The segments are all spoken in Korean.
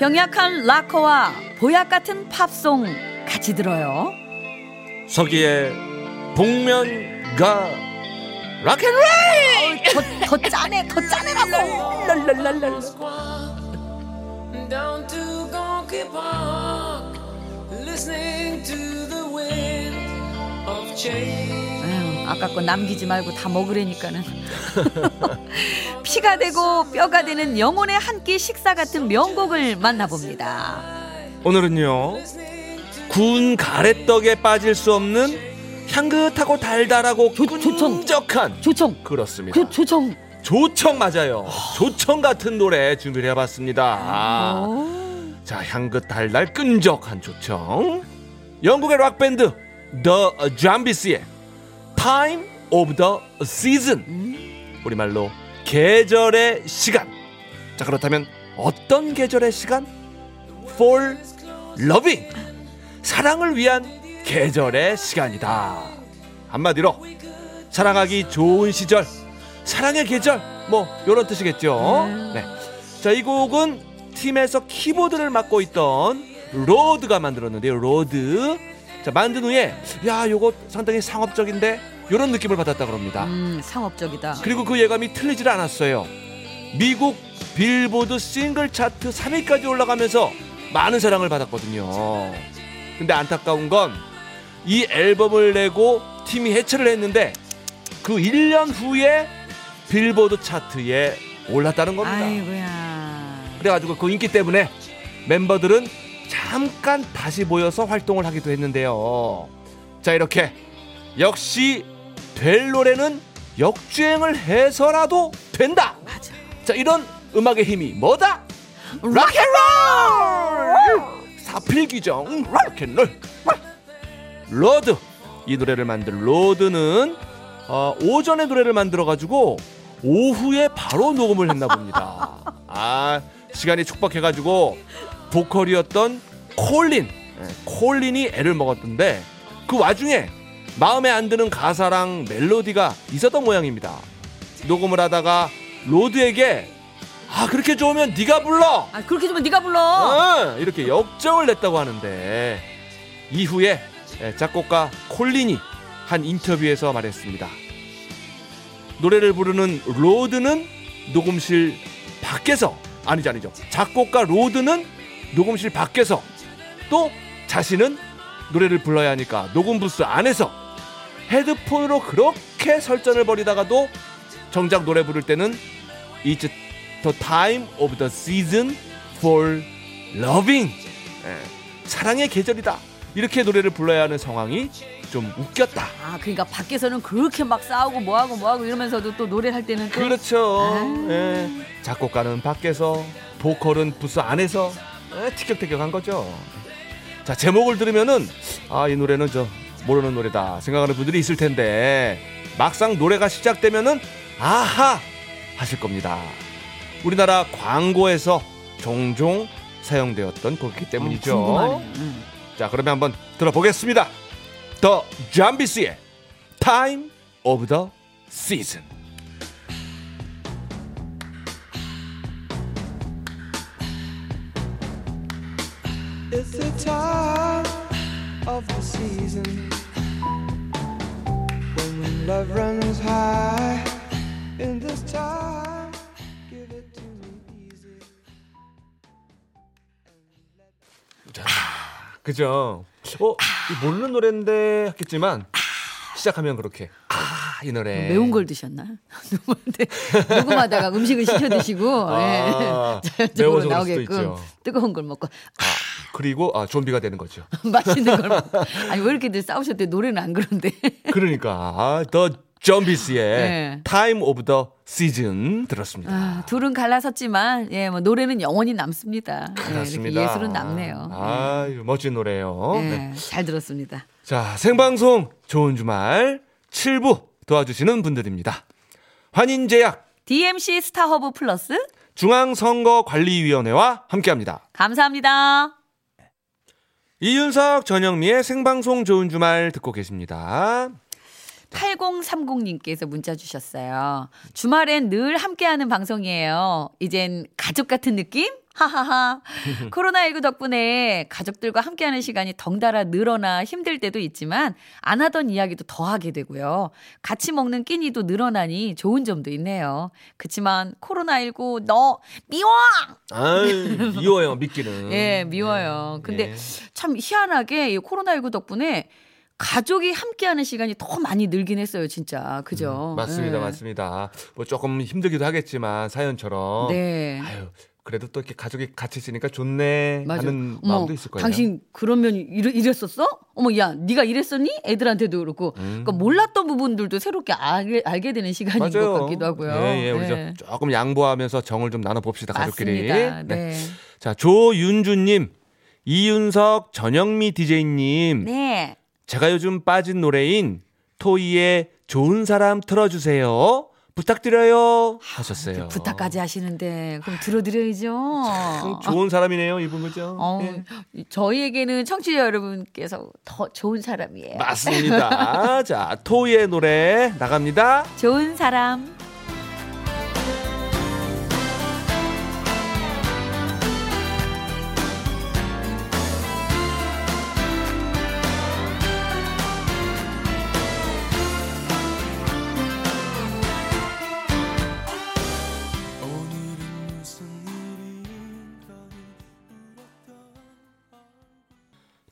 병약한 락커와 보약 같은 팝송 같이 들어요. 서기의 복면가 락앤롤 더, 더 짜네, 더 짜네라고. 랄랄랄랄. down to Gonky Park, listening to the wind. 아유, 거 남기지 말고 다 먹으려니까는. 피가 되고 뼈가 되는 영혼의 한 끼 식사 같은 명곡을 만나봅니다. 오늘은요 군 가래떡에 빠질 수 없는 향긋하고 달달하고 조-. 끈적한 조청, 그렇습니다 조, 조청. 조청 맞아요 조청 같은 노래 준비를 해봤습니다 아, 오. 자 향긋 달달 끈적한 조청 영국의 락 밴드 The Jambies의 Time of the Season. 우리말로 계절의 시간. 자 그렇다면 어떤 계절의 시간? For Loving. 사랑을 위한 계절의 시간이다. 한마디로 사랑하기 좋은 시절 사랑의 계절 뭐 이런 뜻이겠죠? 네. 자 이 곡은 팀에서 키보드를 맡고 있던 로드가 만들었는데요. 로드 자 만든 후에 야 요거 상당히 상업적인데 이런 느낌을 받았다 그럽니다 음, 상업적이다. 그리고 그 예감이 틀리질 않았어요. 미국 빌보드 싱글 차트 3위까지 올라가면서 많은 사랑을 받았거든요. 근데 안타까운 건 이 앨범을 내고 팀이 해체를 했는데 그 1년 후에 빌보드 차트에 올랐다는 겁니다. 아이고야. 그래가지고 그 인기 때문에 멤버들은 잠깐 다시 모여서 활동을 하기도 했는데요. 자 이렇게 역시 될 노래는 역주행을 해서라도 된다. 맞아. 자 이런 음악의 힘이 뭐다? 락앤롤 사필귀정 락앤롤 로드 이 노래를 만든 로드는 어, 오전에 노래를 만들어 가지고 오후에 바로 녹음을 했나 봅니다. 아 시간이 촉박해 가지고 보컬이었던 콜린 예, 콜린이 애를 먹었던데 그 와중에 마음에 안 드는 가사랑 멜로디가 있었던 모양입니다. 녹음을 하다가 로드에게 아 그렇게 좋으면 네가 불러 아, 그렇게 좀 네가 불러. 어, 이렇게 역정을 냈다고 하는데 이후에 예, 작곡가 콜린이 한 인터뷰에서 말했습니다. 노래를 부르는 로드는 녹음실 밖에서 아니죠 아니죠 작곡가 로드는 녹음실 밖에서 또 자신은 노래를 불러야 하니까 녹음 부스 안에서 헤드폰으로 그렇게 설전을 벌이다가도 정작 노래 부를 때는 It's the time of the season for loving. 예, 사랑의 계절이다. 이렇게 노래를 불러야 하는 상황이 좀 웃겼다. 아, 그러니까 밖에서는 그렇게 막 싸우고 뭐하고 뭐하고 이러면서도 또 노래를 할 때는 또 그렇죠. 아. 예, 작곡가는 밖에서 보컬은 부스 안에서 예, 티격태격한 거죠 자 제목을 들으면은 아 이 노래는 저 모르는 노래다 생각하는 분들이 있을 텐데 막상 노래가 시작되면은 아하! 하실 겁니다. 우리나라 광고에서 종종 사용되었던 곡이기 때문이죠. 어. 음. 자 그러면 한번 들어보겠습니다. 더 잠비스의 Time of the Season time of the season when love runs high. In this time, give it to me easy. 그죠? 어, 이 모르는 노래인데 했겠지만 시작하면 그렇게 아이 노래 매운 걸 드셨나? 누구한테 녹음하다가 음식을 시켜 드시고 아, 예. 매워서 저쪽으로 그럴 수도 나오게끔 있죠. 뜨거운 걸 먹고 아 그리고 아, 좀비가 되는 거죠. 맛있는 걸 먹고. 아니 왜 이렇게들 싸우셨대? 노래는 안 그런데. 그러니까 아, 더 좀비스의 네. Time of the Season 들었습니다. 아, 둘은 갈라섰지만 예, 뭐 노래는 영원히 남습니다. 예, 그렇습니다. 이렇게 예술은 남네요. 아, 멋진 노래요. 예, 네. 잘 들었습니다. 자, 생방송 좋은 주말 7부 도와주시는 분들입니다. 환인제약, DMC 스타허브 플러스 중앙선거관리위원회와 함께합니다. 감사합니다. 이윤석 전영미의 생방송 좋은 주말 듣고 계십니다. 8030님께서 문자 주셨어요. 주말엔 늘 함께하는 방송이에요. 이젠 가족 같은 느낌? 하하하. 코로나19 덕분에 가족들과 함께하는 시간이 덩달아 늘어나 힘들 때도 있지만 안 하던 이야기도 더 하게 되고요. 같이 먹는 끼니도 늘어나니 좋은 점도 있네요. 그치만 코로나19 너 미워! 아유, 미워요, 믿기는. 예, 미워요. 근데 예. 참 희한하게 이 코로나19 덕분에 가족이 함께하는 시간이 더 많이 늘긴 했어요, 진짜. 그죠? 음, 맞습니다, 예. 맞습니다. 뭐 조금 힘들기도 하겠지만 사연처럼. 네. 아유, 그래도 또 이렇게 가족이 같이 있으니까 좋네 맞아. 하는 어머, 마음도 있을 거예요. 당신 그러면 이래, 이랬었어? 어머, 야, 네가 이랬었니? 애들한테도 그렇고. 그러니까 몰랐던 부분들도 새롭게 알게, 알게 되는 시간인 음. 맞아요. 것 같기도 하고요. 예, 예, 우리 네. 좀 조금 양보하면서 정을 좀 나눠 봅시다, 가족끼리. 맞습니다. 네. 자, 조윤주님, 이윤석, 전영미 DJ님, 네. 제가 요즘 빠진 노래인 토이의 좋은 사람 틀어주세요. 부탁드려요. 하셨어요. 부탁까지 하시는데 그럼 들어드려야죠. 참 좋은 사람이네요, 이분 그죠? 어, 예. 저희에게는 청취자 여러분께서 더 좋은 사람이에요. 맞습니다. 자, 토이의 노래 나갑니다. 좋은 사람.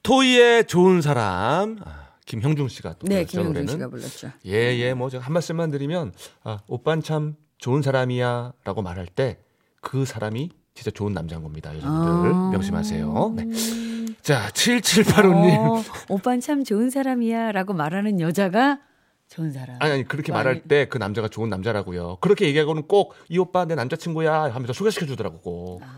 토이의 좋은 사람. 아, 김형중 씨가 또 네, 김영준 노래는. 씨가 불렀죠. 예, 예, 뭐, 제가 한 말씀만 드리면, 아, 오빤 참 좋은 사람이야 라고 말할 때 그 사람이 진짜 좋은 남자인 겁니다. 여러분들. 아. 명심하세요. 네. 자, 7785님. 어, 오빠는 참 좋은 사람이야 라고 말하는 여자가 좋은 사람. 아니, 아니, 그렇게 아니. 말할 때 그 남자가 좋은 남자라고요. 그렇게 얘기하고는 꼭 이 오빠 내 남자친구야 하면서 소개시켜 주더라고. 아.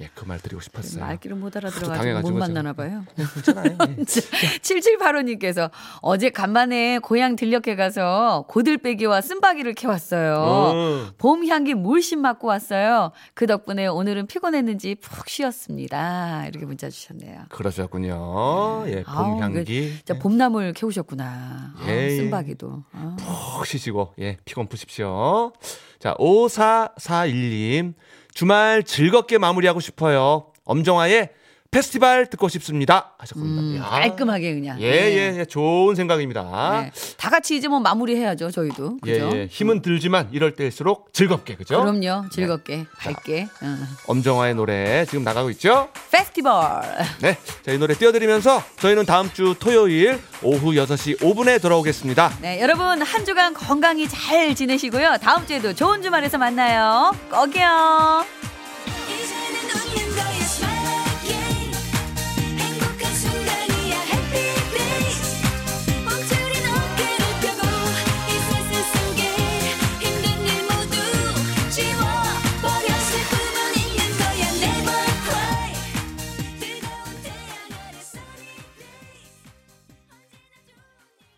예, 그 말 드리고 싶었어요. 말귀를 못 알아들어가지고 못 만나나 봐요. 괜찮아요. 예. 7785님께서 어제 간만에 고향 들녘에 가서 고들빼기와 쓴바기를 캐왔어요. 어. 봄 향기 물씬 맡고 왔어요. 그 덕분에 오늘은 피곤했는지 푹 쉬었습니다. 이렇게 문자 주셨네요. 그러셨군요. 예, 봄 이거 향기. 진짜 봄나물 캐오셨구나. 아, 예, 예. 쓴바기도. 아. 푹 쉬시고 예 피곤 푸십시오. 자 5441님 주말 즐겁게 마무리하고 싶어요. 엄정화의 페스티벌 듣고 싶습니다 하셨습니다. 음, 야. 깔끔하게 그냥. 예 예 예, 좋은 생각입니다. 네. 다 같이 이제 뭐 마무리해야죠, 저희도. 예, 그죠? 예. 힘은 들지만 이럴 때일수록 즐겁게 그죠? 그럼요. 즐겁게, 밝게. 어. 엄정화의 노래 지금 나가고 있죠? 페스티벌. 네. 자, 이 노래 띄워드리면서 저희는 다음 주 토요일 오후 6시 5분에 돌아오겠습니다. 네, 여러분 한 주간 건강히 잘 지내시고요. 다음 주에도 좋은 주말에서 만나요. 꼭이요.